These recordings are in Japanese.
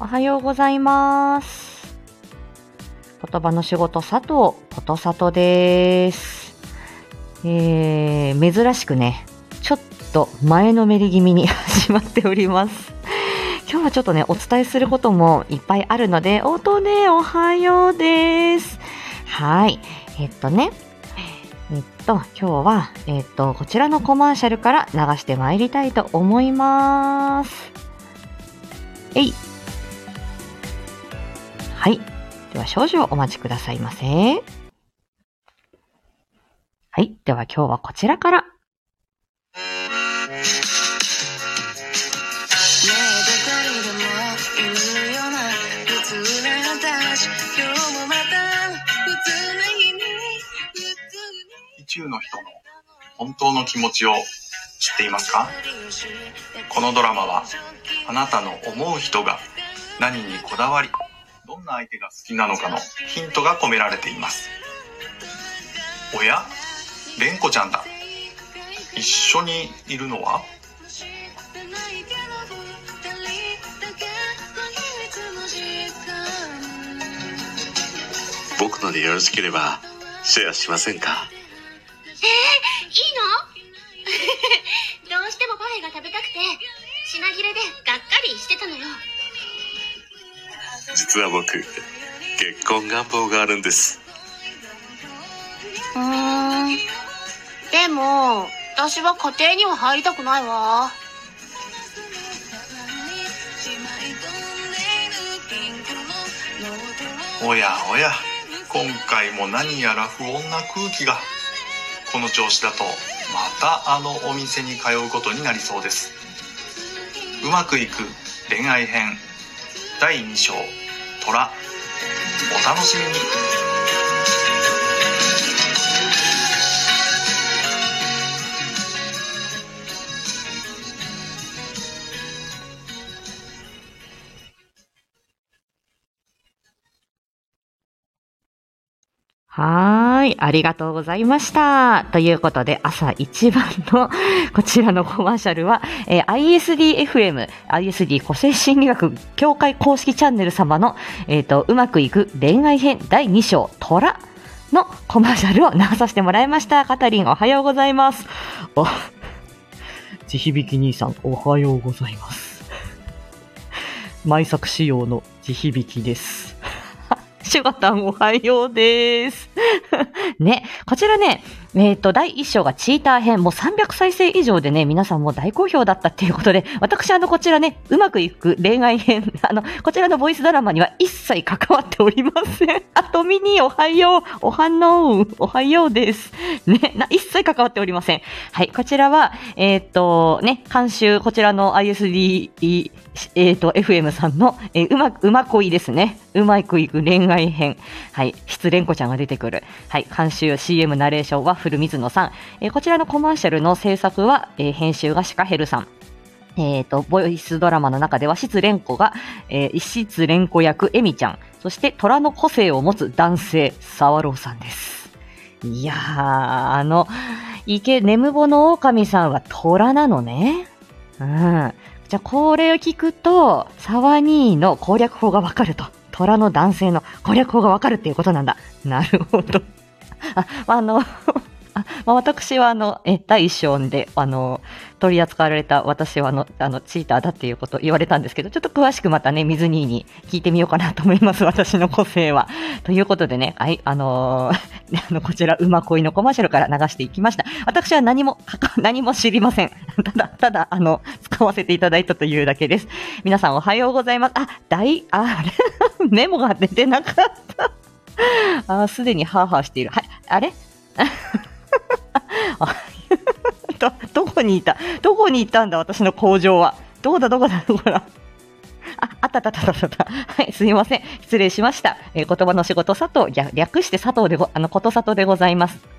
おはようございます。言葉の仕事佐藤ことさとです。えー、珍しくね、ちょっと前のめり気味に 始まっております。今日はちょっとね、お伝えすることもいっぱいあるので、音ね、おはようです。はい。えっとね、えっと、今日は、えっと、こちらのコマーシャルから流してまいりたいと思います。え。い。では少々お待ちくださいませ。はい。では今日はこちらから。意中の人の本当の気持ちを知っていますか？このドラマはあなたの思う人が何にこだわりどんな相手が好きなのかのヒントが込められています。おや？蓮子ちゃんだ。一緒にいるのは？僕のでよろしければシェアしませんか？えー、いいの？どうしてもパフェが食べたくて品切れでがっかりしてたのよ実は僕結婚願望があるんです。うーん。でも私は家庭には入りたくないわ。おやおや今回も何やら不穏な空気がこの調子だとまたあのお店に通うことになりそうです。うまくいく恋愛編第2章虎。お楽しみに。はーい。ありがとうございました。ということで、朝一番の こちらのコマーシャルは、えー ISDFM、ISD 個性心理学協会公式チャンネル様の、えっ、と、うまくいく恋愛編第2章、虎のコマーシャルを流させてもらいました。カタリン、おはようございます。お、地響き兄さん、おはようございます。毎作仕様の地響きです。シュガタンおはようです。ね、こちらね、えっ、と、第1章がチーター編、もう300再生以上でね、皆さんも大好評だったっていうことで、私、あの、こちらね、うまくいく恋愛編、あの、こちらのボイスドラマには一切関わっておりません。あと、ミニ、おはよう、おはのう、おはようです。ね、な、一切関わっておりません。はい、こちらは、えっ、と、ね、監修、こちらの ISD、えっ、と、FM さんの、えーうま、うま恋ですね。うまくいく恋愛編。はい、失恋子ちゃんが出てくる。はい、監修、CM ナレーションは古水野さん。えーこちらのコマーシャルの制作は、えー編集がシカヘルさん。えっ、と、ボイスドラマの中では、失恋子が、えー、失恋子役、エミちゃん。そして、虎の個性を持つ男性、沢朗さんです。いやー、あの、池、眠ぼの狼さんは虎なのね。うん。じゃあ、これを聞くと、沢兄の攻略法がわかると。虎の男性の攻略法がわかるっていうことなんだ。なるほど。あ、あの、まあ、私はあの、え、第一章で、あの、取り扱われた私はあの、あの、チーターだっていうことを言われたんですけど、ちょっと詳しくまたね、水兄に聞いてみようかなと思います、私の個性は。ということでね、はい、あのー あの、こちら、馬恋のコマーシャルから流していきました。私は何も、何も知りません。ただ、ただ、あの、使わせていただいたというだけです。皆さんおはようございます。あ、大、あ、れ？メモが出てなかった。あ、すでにハーハーしている。はい、あれ？ど、どこにいたどこにいたんだ私の工場は。どこだどこだどこだあ、あったあったあったあったった。はい、すいません。失礼しました。えー言葉の仕事佐藤、略略して佐藤でご、あの、こと佐藤でございます。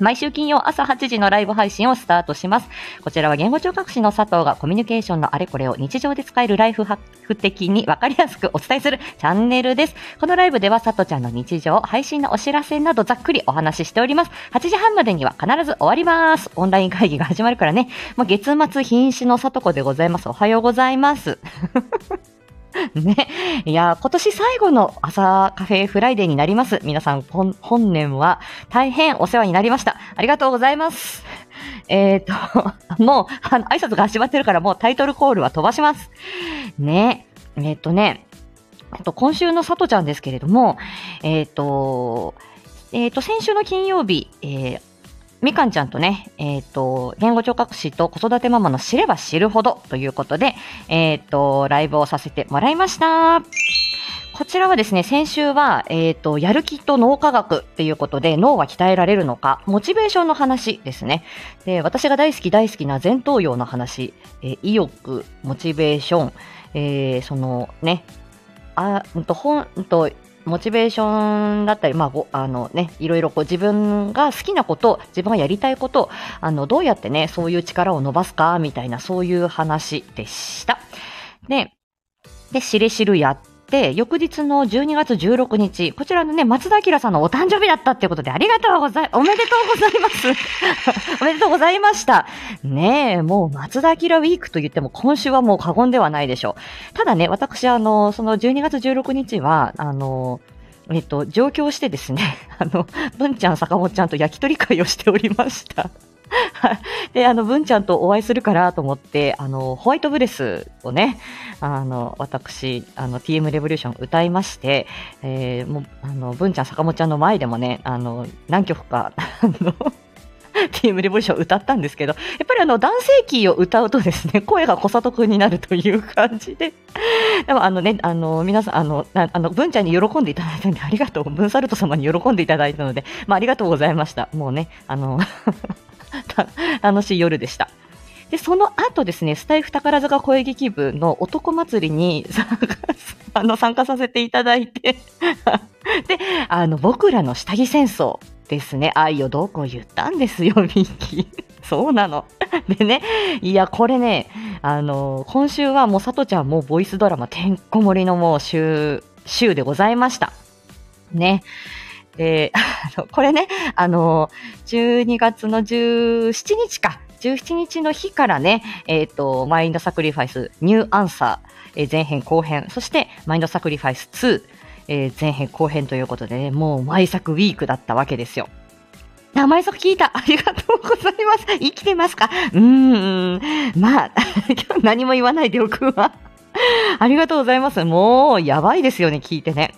毎週金曜朝8時のライブ配信をスタートします。こちらは言語聴覚士の佐藤がコミュニケーションのあれこれを日常で使えるライフハック的にわかりやすくお伝えするチャンネルです。このライブでは佐藤ちゃんの日常、配信のお知らせなどざっくりお話ししております。8時半までには必ず終わります。オンライン会議が始まるからね。もう月末瀕死の佐藤子でございます。おはようございます。ね。いや、今年最後の朝カフェフライデーになります。皆さん、本本年は大変お世話になりました。ありがとうございます。えっ、と、もう、あの、挨拶が始まってるからもうタイトルコールは飛ばします。ね。えっ、とね、あと今週のさとちゃんですけれども、えっ、と、えっ、と、先週の金曜日、えーみかんちゃんとね、えっ、と、言語聴覚士と子育てママの知れば知るほどということで、えっ、と、ライブをさせてもらいました。こちらはですね、先週は、えっ、と、やる気と脳科学っていうことで、脳は鍛えられるのか、モチベーションの話ですね。で、私が大好き大好きな前頭葉の話、えー意欲、モチベーション、えーそのね、あ、うんと、ほんと、モチベーションだったり、まあ、ごあのね、いろいろこう自分が好きなこと、自分がやりたいこと、あの、どうやってね、そういう力を伸ばすか、みたいな、そういう話でした。で、で、しれしるやって、翌日の12月16日、こちらのね、松田明さんのお誕生日だったっていうことで、ありがとうござい、おめでとうございます。おめでとうございました。ねえ、もう松田明ウィークと言っても今週はもう過言ではないでしょう。ただね、私、あの、その12月16日は、あの、えっと、上京してですね、あの、文ちゃん、坂本ちゃんと焼き鳥会をしておりました。で、あの、文ちゃんとお会いするからと思って、あの、ホワイトブレスをね、あの、私、あの、TM レボリューション歌いまして、えーもう、あの、文ちゃん、坂本ちゃんの前でもね、あの、何曲か、あの、TM レボリューション歌ったんですけど、やっぱりあの、男性キーを歌うとですね、声が小里くんになるという感じで、でもあのね、あの、皆さん、あの、なあの、文ちゃんに喜んでいただいたんで、ありがとう。文サルト様に喜んでいただいたので、まあ、ありがとうございました。もうね、あの、楽しい夜でした。で、その後ですね、スタイフ宝塚声劇部の男祭りに参加 あの参加させていただいて、で、あの、僕らの下着戦争ですね、愛をどうこう言ったんですよ、ミッキー。そうなの。でね、いや、これね、あの、今週はもう、さとちゃんもうボイスドラマ、てんこ盛りのもう週、週でございました。ね。で、これね、あの、12月の17日か、17日の日からね、えっ、と、マインドサクリファイス、ニューアンサー、えー前編後編、そして、マインドサクリファイス2、えー前編後編ということでね、もう毎作ウィークだったわけですよ。あ、毎作聞いた。ありがとうございます。生きてますか？うーん。まあ、今日何も言わないでおくわ。ありがとうございます。もう、やばいですよね、聞いてね。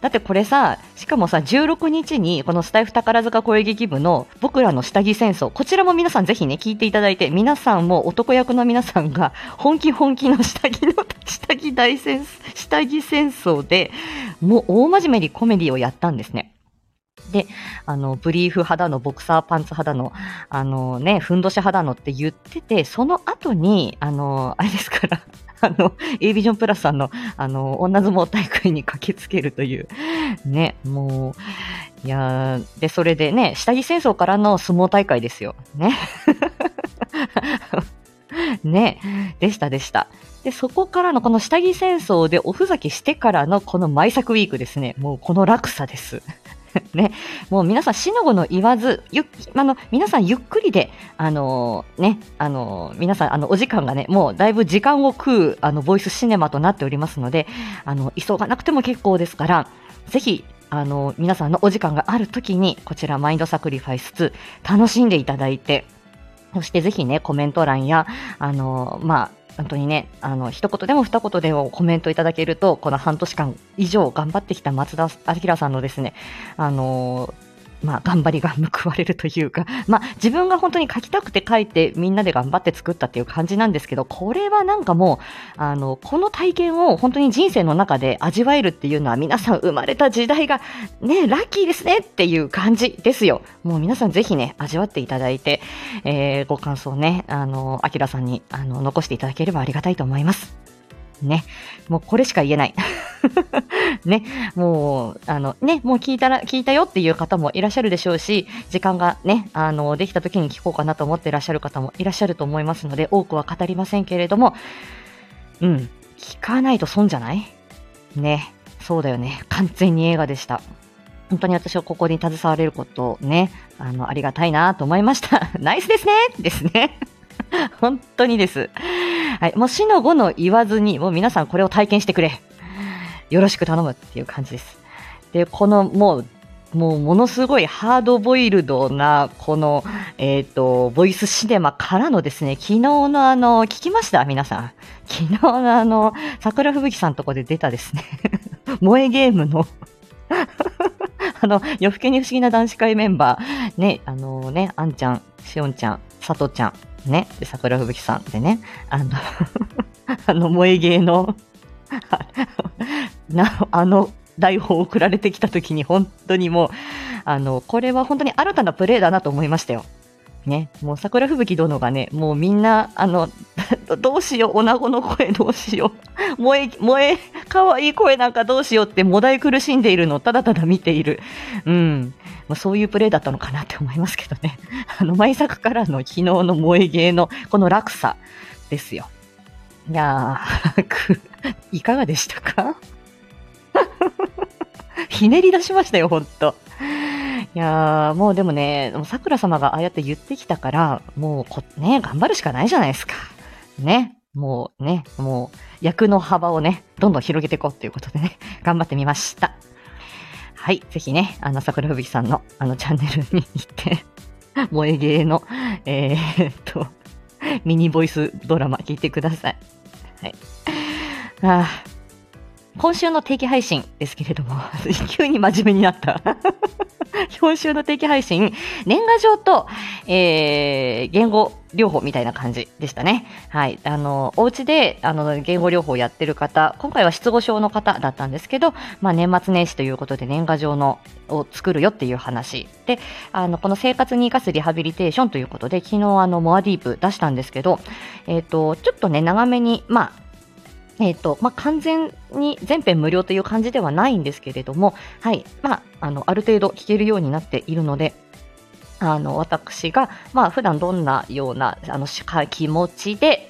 だってこれさ、しかもさ、16日にこのスタイフ宝塚声劇部の僕らの下着戦争、こちらも皆さんぜひね、聞いていただいて、皆さんも男役の皆さんが本気本気の下着の、下着大戦、下着戦争で、もう大真面目にコメディをやったんですね。で、あの、ブリーフ派だの、ボクサーパンツ派だの、あのね、ふんどし派だのって言ってて、その後に、あの、あれですから、あの、A ビジョンプラスさんの、あの、女相撲大会に駆けつけるという、ね、もう、いやで、それでね、下着戦争からの相撲大会ですよ。ね。ね、でしたでした。で、そこからのこの下着戦争でおふざけしてからのこの毎作ウィークですね。もうこの落差です。ね、もう皆さん、死の子の言わず、ゆあの皆さんゆっくりで、あのーね、あのー皆さん、あの、お時間がね、もうだいぶ時間を食う、あの、ボイスシネマとなっておりますので、あの、急がなくても結構ですから、ぜひ、あの、皆さんのお時間があるときに、こちら、マインドサクリファイス2、楽しんでいただいて、そしてぜひね、コメント欄や、あの、まあ、本当にね、あの、一言でも二言でもコメントいただけると、この半年間以上頑張ってきた松田明さんのですね、あのまあ、頑張りが報われるというか、まあ、自分が本当に書きたくて書いて、みんなで頑張って作ったっていう感じなんですけど、これはなんかもう、あの、この体験を本当に人生の中で味わえるっていうのは、皆さん生まれた時代が、ね、ラッキーですねっていう感じですよ。もう皆さんぜひね、味わっていただいて、えーご感想ね、あの、アキラさんに、あの、残していただければありがたいと思います。ね。もうこれしか言えない。ね。もう、あの、ね、もう聞いたら、聞いたよっていう方もいらっしゃるでしょうし、時間がね、あの、できた時に聞こうかなと思っていらっしゃる方もいらっしゃると思いますので、多くは語りませんけれども、うん。聞かないと損じゃない？ね。そうだよね。完全に映画でした。本当に私はここに携われることをね、あの、ありがたいなと思いました。ナイスですねですね。本当にです。はい。もう死の後の言わずに、もう皆さんこれを体験してくれ。よろしく頼むっていう感じです。で、このもう、もうものすごいハードボイルドな、この、えっ、と、ボイスシネマからのですね、昨日のあの、聞きました？皆さん。昨日のあの、桜吹雪さんとこで出たですね、萌えゲームの。あの、夜更けに不思議な男子会メンバー、ね、あのね、あんちゃん、しおんちゃん、さとちゃん、ね、で、桜吹雪さんでね、あの、あの、萌えゲーの、な、あの、台本を送られてきたときに、本当にもう、あの、これは本当に新たなプレイだなと思いましたよ。ね、もう桜吹雪殿がね、もうみんな、あの、どうしよう、女子の声どうしよう、萌え、萌え、可愛い声なんかどうしようってもだい苦しんでいるのをただただ見ている。うん。まあ、そういうプレイだったのかなって思いますけどね。あの、舞作からの昨日の萌え芸のこの落差ですよ。いやー、いかがでしたか？ひねり出しましたよ、ほんと。いやー、もうでもね、桜様がああやって言ってきたから、もうこ、ね、頑張るしかないじゃないですか。ね。もうね、もう役の幅をね、どんどん広げていこうということでね、頑張ってみました。はい、ぜひね、あの、桜吹雪さんのあのチャンネルに行って、萌え芸の、えー、っと、ミニボイスドラマ聞いてください。はい。あ今週の定期配信ですけれども、急に真面目になった。今週の定期配信、年賀状と、えー、言語療法みたいな感じでしたね。はい。あの、お家で、あの、言語療法をやってる方、今回は失語症の方だったんですけど、まあ、年末年始ということで年賀状の、を作るよっていう話。で、あの、この生活に生かすリハビリテーションということで、昨日あの、モアディープ出したんですけど、えっ、ー、と、ちょっとね、長めに、まあ、えっ、ー、と、まあ、完全に全編無料という感じではないんですけれども、はい、まあ、あの、ある程度聞けるようになっているので、あの、私が、まあ、普段どんなような、あの、気持ちで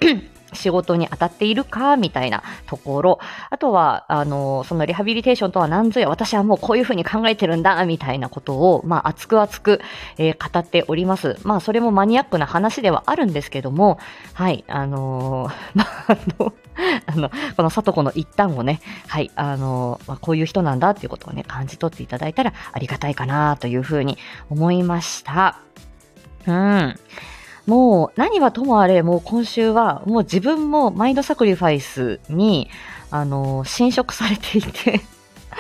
仕事に当たっているか、みたいなところ。あとは、あの、そのリハビリテーションとは何ぞや、私はもうこういうふうに考えてるんだ、みたいなことを、まあ、熱く熱く、えー、語っております。まあ、それもマニアックな話ではあるんですけども、はい、あのー、まあ、あの、あの、この里子の一端をね、はい、あの、まあ、こういう人なんだっていうことをね、感じ取っていただいたらありがたいかなというふうに思いました。うん。もう何はともあれ、もう今週は、もう自分もマインドサクリファイスに、あの、侵食されていて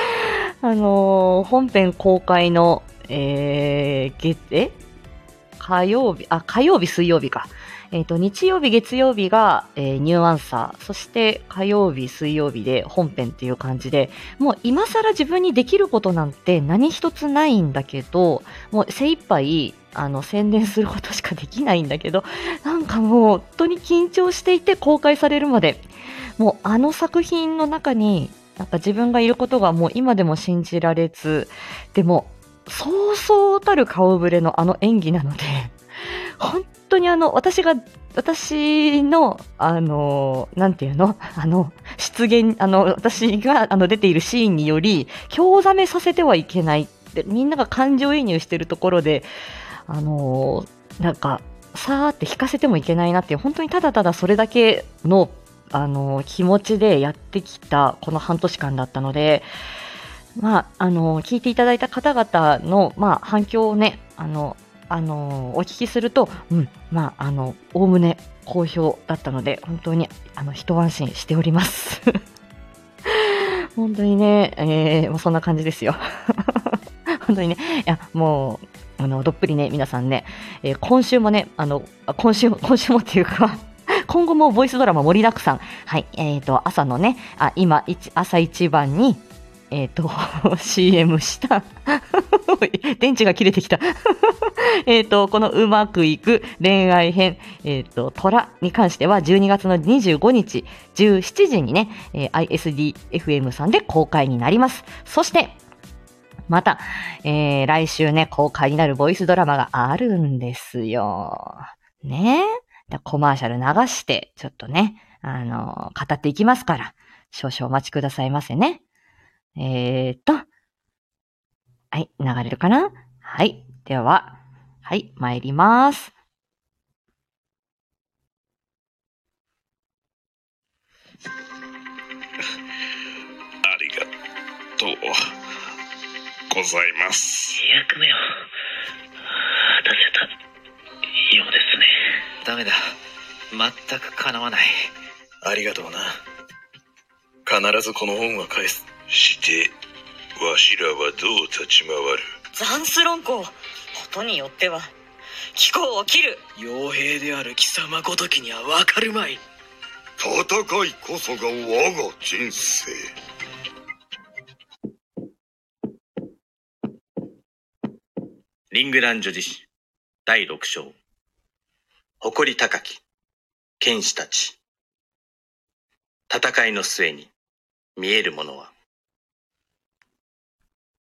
あの、本編公開の、えー、月、え？火曜日、あ、火曜日、水曜日か。えっ、ー、と、日曜日、月曜日が、えー、ニューアンサー、そして火曜日、水曜日で本編っていう感じで、もう今更自分にできることなんて何一つないんだけど、もう精一杯、あの、宣伝することしかできないんだけど、なんかもう、本当に緊張していて公開されるまで、もうあの作品の中に、なんか自分がいることがもう今でも信じられず、でも、そうそうたる顔ぶれのあの演技なので、本当にあの、私が、私の、あの、なんていうの？あの、出現、あの、私が、あの、出ているシーンにより、興ざめさせてはいけないって、みんなが感情移入してるところで、あのー、なんか、さーって引かせてもいけないなっていう、本当にただただそれだけの、あのー、気持ちでやってきたこの半年間だったので、まあ、あのー、聞いていただいた方々の、まあ、反響をね、あの、あの、お聞きすると、うん、まあ、あの、おおむね好評だったので、本当に、あの、一安心しております。本当にね、えー、もうそんな感じですよ。本当にね、いや、もう、あの、どっぷりね、皆さんね、えー、今週もね、あの、今週、今週もっていうか 今後もボイスドラマ盛りだくさん。はい。えっ、ー、と、朝のね、あ、今、朝一番に、えっ、ー、と、CM した電池が切れてきたえっと、このうまくいく恋愛編、えっ、ー、と、虎に関しては12月の25日17時にね、えー、ISDFM さんで公開になります。そして、また、えー、来週ね、公開になるボイスドラマがあるんですよ。ねえ。コマーシャル流して、ちょっとね、あの、語っていきますから、少々お待ちくださいませね。えー、っと。はい、流れるかな？はい。では、はい、参ります。ありがとう。ございます。役目を果たせたようですねダメだ全く叶わないありがとうな。必ずこの恩は返す。して、わしらはどう立ち回る？ザンス論考ことによっては気候を切る傭兵である貴様ごときにはわかるまい。戦いこそが我が人生。リングラン女子史第6章誇り高き剣士たち戦いの末に見えるものは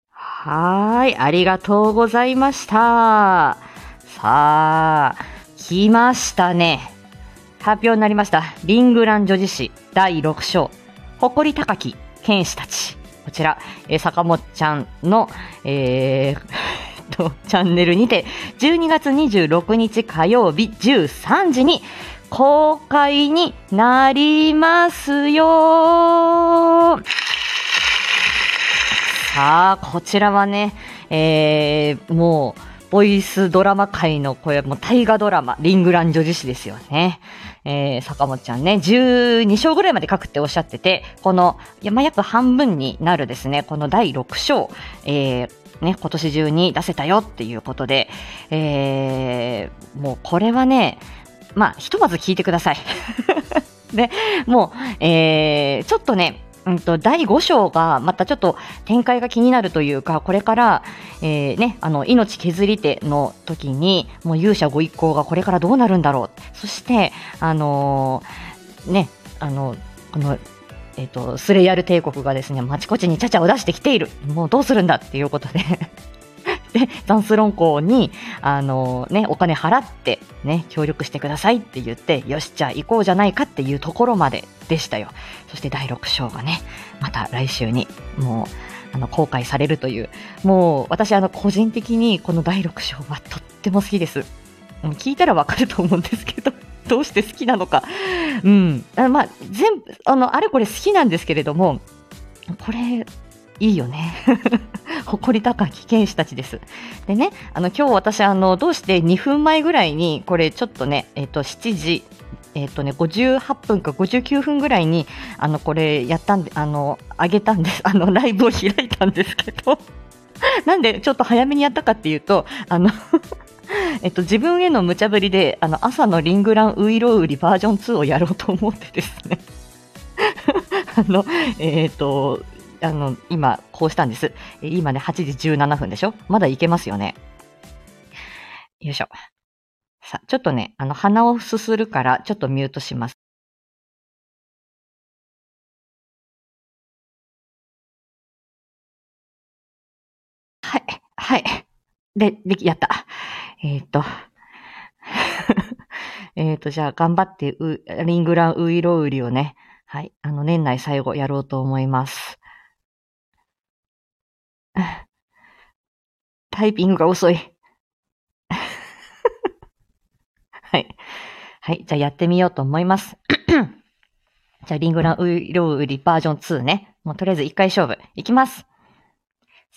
はーい、ありがとうございました。さあ、来ましたね。発表になりました。リングラン女子史第6章、誇り高き剣士たち。こちら、え坂本ちゃんの、えーと、チャンネルにて、12月26日火曜日13時に公開になりますよさあ、こちらはね、えー、もう、ボイスドラマ界の、これもう大河ドラマ、リングラン女子誌ですよね。えー、坂本ちゃんね、12章ぐらいまで書くっておっしゃってて、この、いやまあ、約半分になるですね、この第6章、えー、ね、今年中に出せたよっていうことで、えー、もうこれはね、まあ、ひとまず聞いてください。で、もう、えー、ちょっとね、うんと、第5章がまたちょっと展開が気になるというか、これから、えーね、あの、命削り手の時に、もう勇者ご一行がこれからどうなるんだろう。そして、あのーね、あの、この、えっ、と、スレイヤル帝国がですね、あちこちにちゃちゃを出してきている。もうどうするんだっていうことで。で、ザンスロン校に、あのね、お金払って、ね、協力してくださいって言って、よし、じゃあ行こうじゃないかっていうところまででしたよ。そして第6章がね、また来週に、もう、あの、公開されるという。もう、私、あの、個人的にこの第6章はとっても好きです。聞いたらわかると思うんですけど、どうして好きなのか。うん。あまあ、全部、あの、あれこれ好きなんですけれども、これ、いいよね。誇り高き剣士たちです。でね、あの、今日私、あの、どうして2分前ぐらいに、これちょっとね、えっ、と、7時、えっ、とね、58分か59分ぐらいに、あの、これやったんで、あの、上げたんです。あの、ライブを開いたんですけど、なんでちょっと早めにやったかっていうと、あの、えっと、自分への無茶ぶりで、あの、朝のリングランウイロウリバージョン2をやろうと思ってですね。あの、えっ、と、あの、今、こうしたんです。今ね、8時17分でしょ？まだいけますよね。よいしょ。さあ、ちょっとね、あの、鼻をすするから、ちょっとミュートします。はい、はい。で、でき、やった。えっ、と、えっと、じゃあ、頑張ってう、リングランウイロウリをね、はい、あの、年内最後やろうと思います。タイピングが遅い。はい。はい。じゃあやってみようと思います。じゃあリングランウイロウリバージョン2ね。もうとりあえず一回勝負。いきます。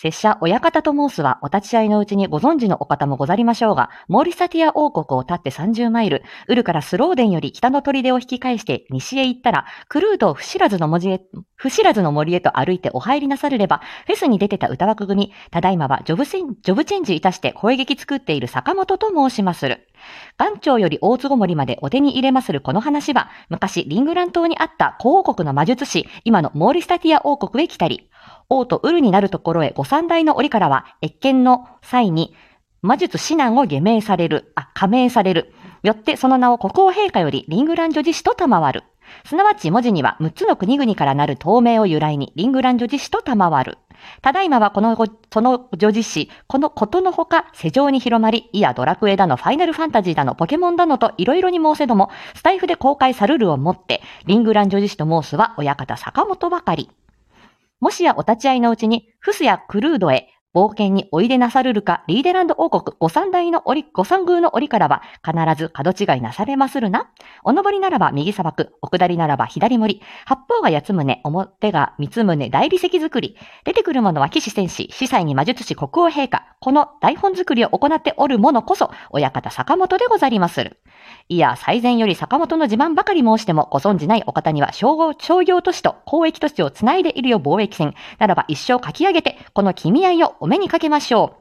拙者、親方と申すは、お立ち会いのうちにご存知のお方もござりましょうが、モーリサティア王国を立って30マイル、ウルからスローデンより北の砦を引き返して西へ行ったら、クルードを不知らずの文字へ、不知らずの森へと歩いてお入りなされれば、フェスに出てた歌枠組、ただいまはジョブセンジョブチェンジいたして声劇作っている坂本と申しまする。岩頂より大坪森までお手に入れまするこの話は、昔リングラン島にあった古王国の魔術師、今のモーリスタティア王国へ来たり、王とウルになるところへご三代の折からは、越見の際に、魔術指南を下命される、あ、加盟される。よってその名を国王陛下よりリングラン女子史と賜る。すなわち文字には6つの国々からなる透明を由来にリングラン女子史と賜る。ただいまはこの、その女子史、このことのほか世上に広まり、いやドラクエだの、ファイナルファンタジーだの、ポケモンだのといろいろに申せども、スタイフで公開さるるをもって、リングラン女子史と申すは親方坂本ばかり。もしやお立ち会いのうちに、フスやクルードへ冒険においでなさるるか、リーデランド王国、御三大の折、御三宮の折からは、必ず角違いなされまするな。お登りならば右砂漠、お下りならば左森、八方が八つ宗、表が三つ宗、大理石作り。出てくるものは騎士戦士、司祭に魔術師国王陛下。この台本作りを行っておる者こそ、親方坂本でござりまする。いや、最前より坂本の自慢ばかり申しても、ご存じないお方には、商業商業都市と公益都市をつないでいるよ貿易船。ならば一生書き上げて、この君合いをお目にかけましょう。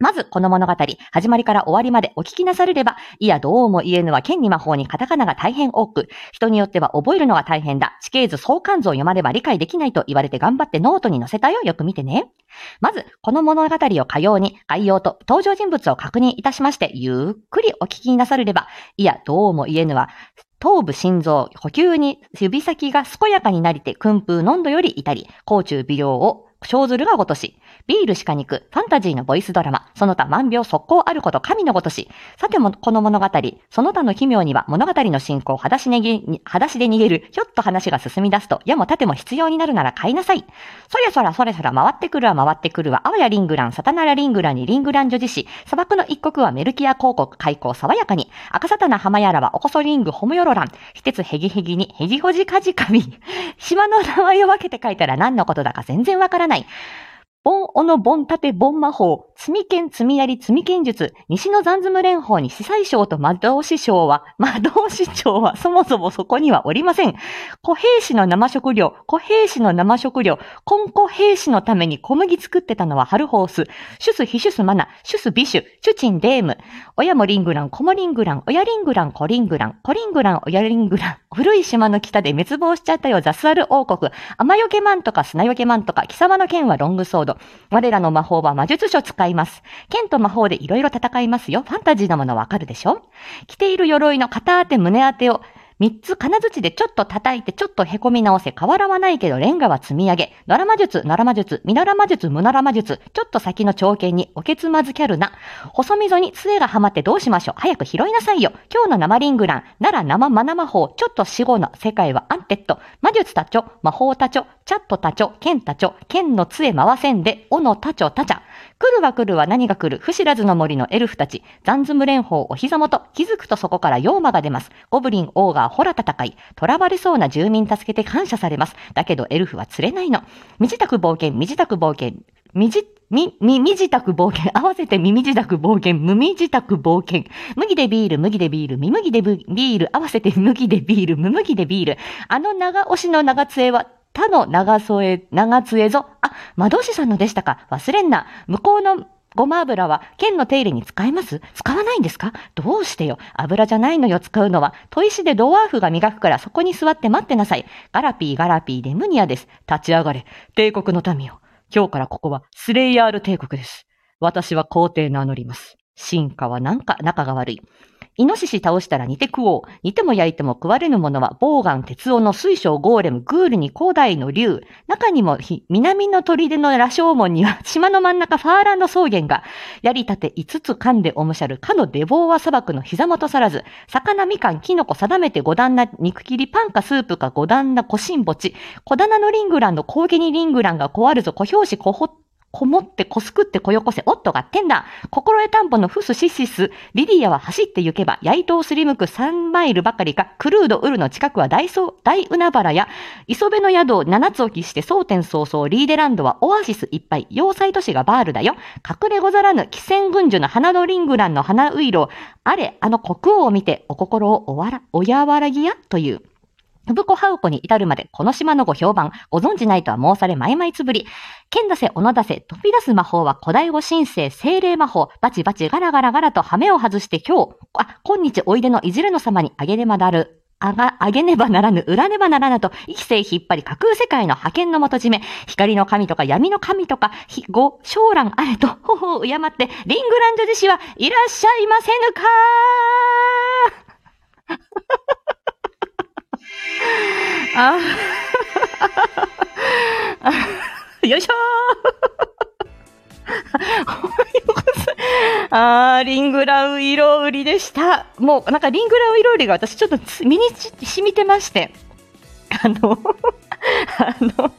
まず、この物語、始まりから終わりまでお聞きなされれば、いや、どうも言えぬは剣に魔法にカタカナが大変多く、人によっては覚えるのが大変だ。地形図相関図を読まれば理解できないと言われて頑張ってノートに載せたよ。よく見てね。まず、この物語をかように、概要と登場人物を確認いたしまして、ゆっくりお聞きなされれば、いや、どうも言えぬは、頭部心臓、呼吸に指先が健やかになりて、訓風濃度よりいたり、甲虫微量を小鶴がごとし、ビール鹿肉、ファンタジーのボイスドラマ、その他万病速攻あること神のごとし。さても、この物語、その他の奇妙には物語の進行を裸足ね、裸足で逃げる、ひょっと話が進み出すと、矢も盾も必要になるなら買いなさい。そりゃそらそれそら回ってくるは回ってくるは、あわやリングラン、サタナラリングランにリングラン女子誌、砂漠の一国はメルキア広告開口爽やかに、赤サタナ浜やらはおこそリングホムヨロラン、非鉄ヘギヘギにヘジホジカジカミ。島の名前を分けて書いたら何のことだか全然わからない。这ボンオノボンタテボン魔法、積み剣積みやり積み剣術、西の残ズム連邦に司祭将と魔導士将は、魔導士長はそもそもそこにはおりません。小兵士の生食料、小兵士の生食料、コンコ兵士のために小麦作ってたのはハルホース、シュスヒシュスマナ、シュスビシュ、シュチンデーム、親もリングラン、子もリングラン、親リングラン、コリングラン、コリングラン、親リングラン、古い島の北で滅亡しちゃったよ、ザスアル王国、雨よけマンとか砂よけマンとか、貴様の剣はロングソード、我らの魔法は魔術書使います。剣と魔法でいろいろ戦いますよ。ファンタジーなものわかるでしょ？着ている鎧の肩当て胸当てを三つ金槌でちょっと叩いてちょっと凹み直せ変わらはないけどレンガは積み上げ。奈良魔術、奈良魔術、ミナラ魔術、ムナラ魔術。ちょっと先の長剣におけつまずキャルな。細溝に杖がはまってどうしましょう早く拾いなさいよ。今日の生リングラン、奈良生マナ魔法、ちょっと死後の世界はアンテッド。魔術たちょ、魔法たちょ、チャットたちょ、剣たちょ、剣の杖回せんで、おのたちょたちゃ。来るは来るは何が来る、不知らずの森のエルフたち、残ズム連邦お膝元、気づくとそこから妖魔が出ます。ゴブリン、オーガー、ホラ戦い、囚われそうな住民助けて感謝されます。だけどエルフは釣れないの。身支度冒険、身支度冒険、みじ、み、み、みじたく冒険。合わせて耳支度冒険。無みじたく冒険。麦でビール、麦でビール、み麦でビール。合わせて麦でビール、無麦でビール。あの長押しの長杖は、他の長添、長杖ぞ。あ、魔導士さんのでしたか。忘れんな。向こうのごま油は剣の手入れに使えます使わないんですかどうしてよ。油じゃないのよ、使うのは。砥石でドワーフが磨くからそこに座って待ってなさい。ガラピーガラピーでムニアです。立ち上がれ。帝国の民よ。今日からここはスレイヤール帝国です。私は皇帝名乗ります。進化はなんか仲が悪い。イノシシ倒したら煮て食おう。煮ても焼いても食われぬものは、ボウガン、鉄王の水晶、ゴーレム、グールに古代の竜。中にも、南の砦の羅生門には、島の真ん中ファーランド草原が、やりたて五つ噛んでおむしゃる、かのデボーワ砂漠の膝元さらず、魚、みかん、キノコ定めて五段な肉切り、パンかスープか五段な小新墓地、小棚のリングランの高下にリングランが小あるぞ、小表紙、小ほこもってこすくってこよこせ、おっとがってんだ。心得田んぼのフスシシス、リディアは走って行けば、ヤイトをすりむく3マイルばかりか、クルードウルの近くは大ソ大海原や、磯辺の宿を7つ置きして蒼天早々、リーデランドはオアシスいっぱい、要塞都市がバールだよ。隠れござらぬ、汽船軍樹の花のリングランの花ウイロあれ、あの国王を見て、お心をおわら、おやわらぎや、という。ブコハウコに至るまでこの島のご評判、ご存じないとは申されまいまいつぶり。剣出せ、斧出せ、飛び出す魔法は古代語神聖、精霊魔法、バチバチガラガラガラと羽目を外して今日、あ、今日おいでのいずれの様にあげねばなる。あが、あげねばならぬ、裏ねばならぬと、生きせ引っ張り架空世界の派遣の元締め、光の神とか闇の神とか、ひ、ご、将来あれと、ほほう敬って、リングランド自死はいらっしゃいませぬかああ よいしょー あー、リングラウ色売りでした。もう、なんかリングラウ色売りが私ちょっと身に染みてまして。あの、あの、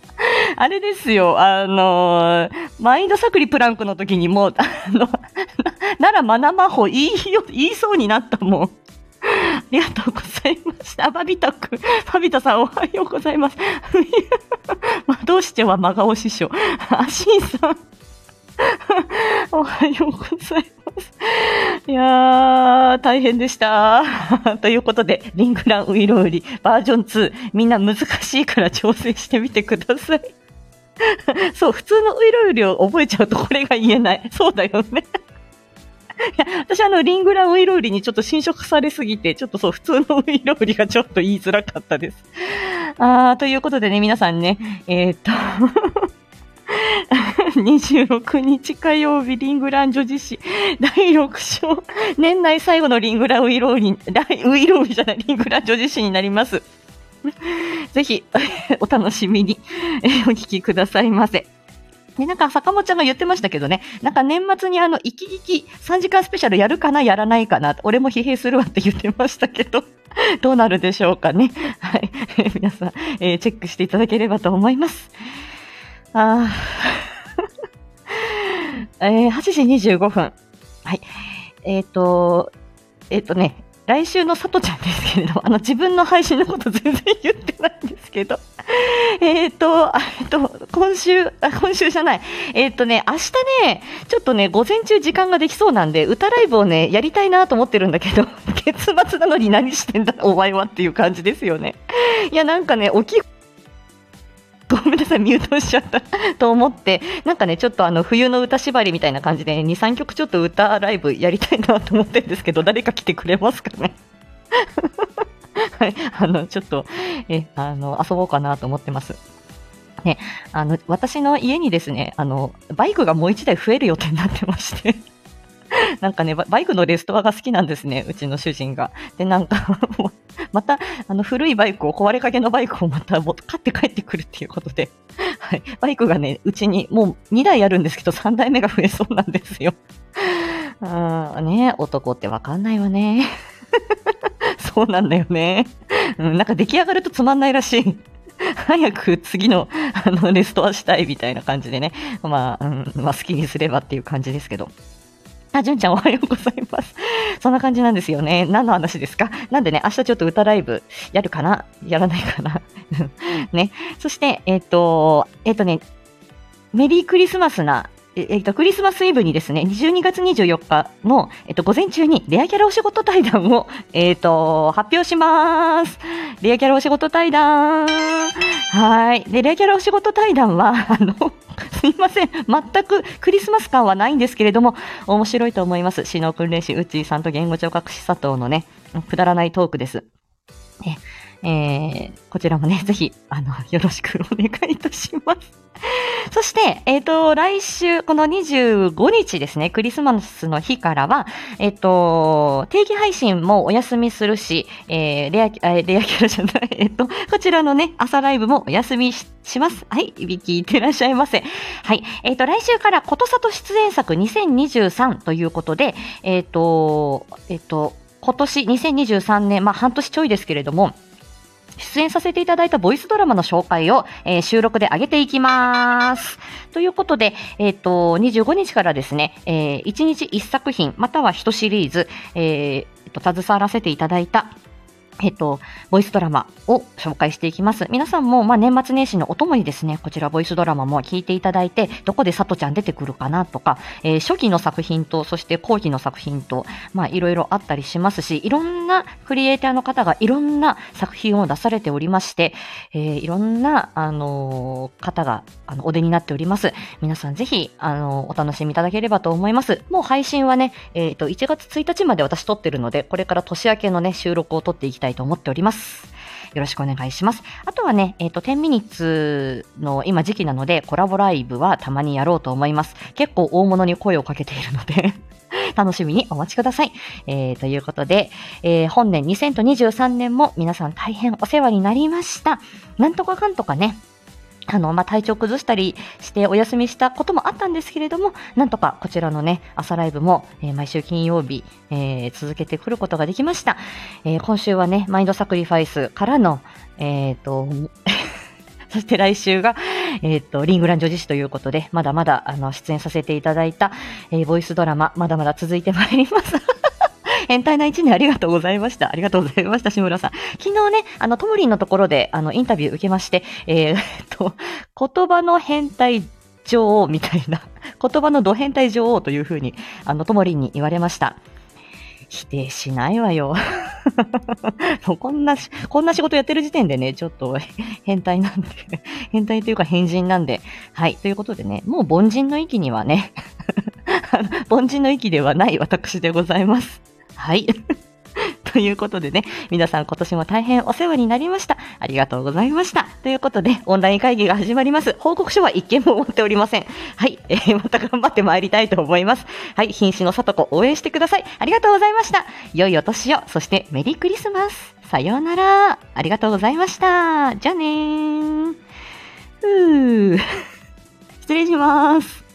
あれですよ、あのマインドサクリプランクの時にもう、あの、ならマナマホ言い、言いそうになったもん。ありがとうございました。バビタくん、バビタさんおはようございます。まあ、どうしては真顔師匠。アシンさん。おはようございます。いやー、大変でした。ということで、リングランウイロウリバージョン2、みんな難しいから挑戦してみてください。そう、普通のウイロウリを覚えちゃうとこれが言えない。そうだよね。い や私あの、リングランウイロウリにちょっと侵食されすぎて、ちょっとそう、普通のウイロウリがちょっと言いづらかったです。あー、ということでね、皆さんね、えーっと、26日火曜日、リングラン女子誌第6章、年内最後のリングランウイロウリ、第ウイロウリじゃない、リングラン女子誌になります。ぜひ、お楽しみに、えーお聞きくださいませ。で、なんか、坂本ちゃんが言ってましたけどね、なんか年末にあの、一気聞き3時間スペシャルやるかな、やらないかな、俺も疲弊するわって言ってましたけど、どうなるでしょうかね。はい。皆さん、えーチェックしていただければと思います。あー えー8時25分。はい。えっ、と、えっ、とね、来週のさとちゃんですけれども、あの、自分の配信のこと全然言ってないんですけど、えっと、えっと、今週、あ、今週じゃない。えっとね、明日ね、ちょっとね、午前中時間ができそうなんで、歌ライブをね、やりたいなと思ってるんだけど、結末なのに何してんだ、お前はっていう感じですよね。いや、なんかね、大き、ごめんなさい、ミュートしちゃったと思って、なんかね、ちょっとあの、冬の歌縛りみたいな感じで、2、3曲ちょっと歌ライブやりたいなと思ってるんですけど、誰か来てくれますかね？はい、あの、ちょっと、え、あの、遊ぼうかなと思ってます。ね、あの、私の家にですね、あの、バイクがもう1台増える予定になってまして、なんかね、バイクのレストアが好きなんですね、うちの主人が。で、なんか、また、あの、古いバイクを、壊れかけのバイクをまた買って帰ってくるっていうことで、はい、バイクがね、うちにもう2台あるんですけど、3台目が増えそうなんですよ。あーね、男ってわかんないわね。そうなんだよね。うん、なんか出来上がるとつまんないらしい。早く次の、あの、レストアしたいみたいな感じでね。まあ、うん、まあ好きにすればっていう感じですけど。あ、じゅんちゃんおはようございます。そんな感じなんですよね。何の話ですか？なんでね、明日ちょっと歌ライブやるかな？やらないかな？ね。そして、えっ、と、えっ、とね、メリークリスマスな、ええっと、クリスマスイブにですね、12月24日の、えっと、午前中にレアキャラお仕事対談を、えっと、発表します。レアキャラお仕事対談。はい。で、レアキャラお仕事対談は、あの、すいません。全くクリスマス感はないんですけれども、面白いと思います。シノ訓練士、うっちーさんと言語聴覚士佐藤のね、くだらないトークです。えーこちらもね、ぜひ、あの、よろしくお願いいたします。そして、えっ、と、来週、この25日ですね、クリスマスの日からは、えっ、と、定期配信もお休みするし、えーレア、レアキャラじゃない、えっ、と、こちらのね、朝ライブもお休みしします。はい、いびきいってらっしゃいませ。はい、えっ、と、来週からことさと出演作2023ということで、えっ、と、えっ、と、今年2023年、まあ半年ちょいですけれども、出演させていただいたボイスドラマの紹介を、えー収録で上げていきます。ということで、えっ、と、25日からですね、えー1日1作品、または1シリーズ、えーと、携わらせていただいた、えっと、ボイスドラマを紹介していきます。皆さんも、まあ、年末年始のお供にですね、こちらボイスドラマも聞いていただいて、どこでさとちゃん出てくるかなとか、えー初期の作品と、そして後期の作品と、まあ、いろいろあったりしますし、いろんなクリエイターの方がいろんな作品を出されておりまして、えーいろんな、あのー方が、あの、お出になっております。皆さんぜひ、あのお楽しみいただければと思います。もう配信はね、えっ、と、1月1日まで私撮ってるので、これから年明けのね、収録を撮っていきたいと思っております。よろしくお願いします。あとはね、えっ、と、10ミニッツの今時期なので、コラボライブはたまにやろうと思います。結構大物に声をかけているので、楽しみにお待ちください。えー、ということで、えー本年2023年も皆さん大変お世話になりました。なんとかかんとかね、あの、まあ、体調崩したりしてお休みしたこともあったんですけれども、なんとかこちらのね、朝ライブも、えー毎週金曜日、えー続けてくることができました。えー今週はね、マインドサクリファイスからの、えっ、と、そして来週が、えっ、と、リングラン女子誌ということで、まだまだ、あの、出演させていただいた、えボイスドラマ、まだまだ続いてまいります。変態な一年ありがとうございました。ありがとうございました、志村さん。昨日ね、あの、ともりんのところで、あの、インタビュー受けまして、えーっと、言葉の変態女王みたいな、言葉のド変態女王というふうに、あの、ともりんに言われました。否定しないわよ。もうこんな、こんな仕事やってる時点でね、ちょっと変態なんで、変態というか変人なんで、はい。ということでね、もう凡人の域にはね、凡人の域ではない私でございます。はい。ということでね、皆さん今年も大変お世話になりました。ありがとうございました。ということで、オンライン会議が始まります。報告書は一件も持っておりません。はい。えーまた頑張って参りたいと思います。はい。瀕死のさとこ応援してください。ありがとうございました。良いお年を、そしてメリークリスマス。さようなら。ありがとうございました。じゃあねー。ふー。失礼します。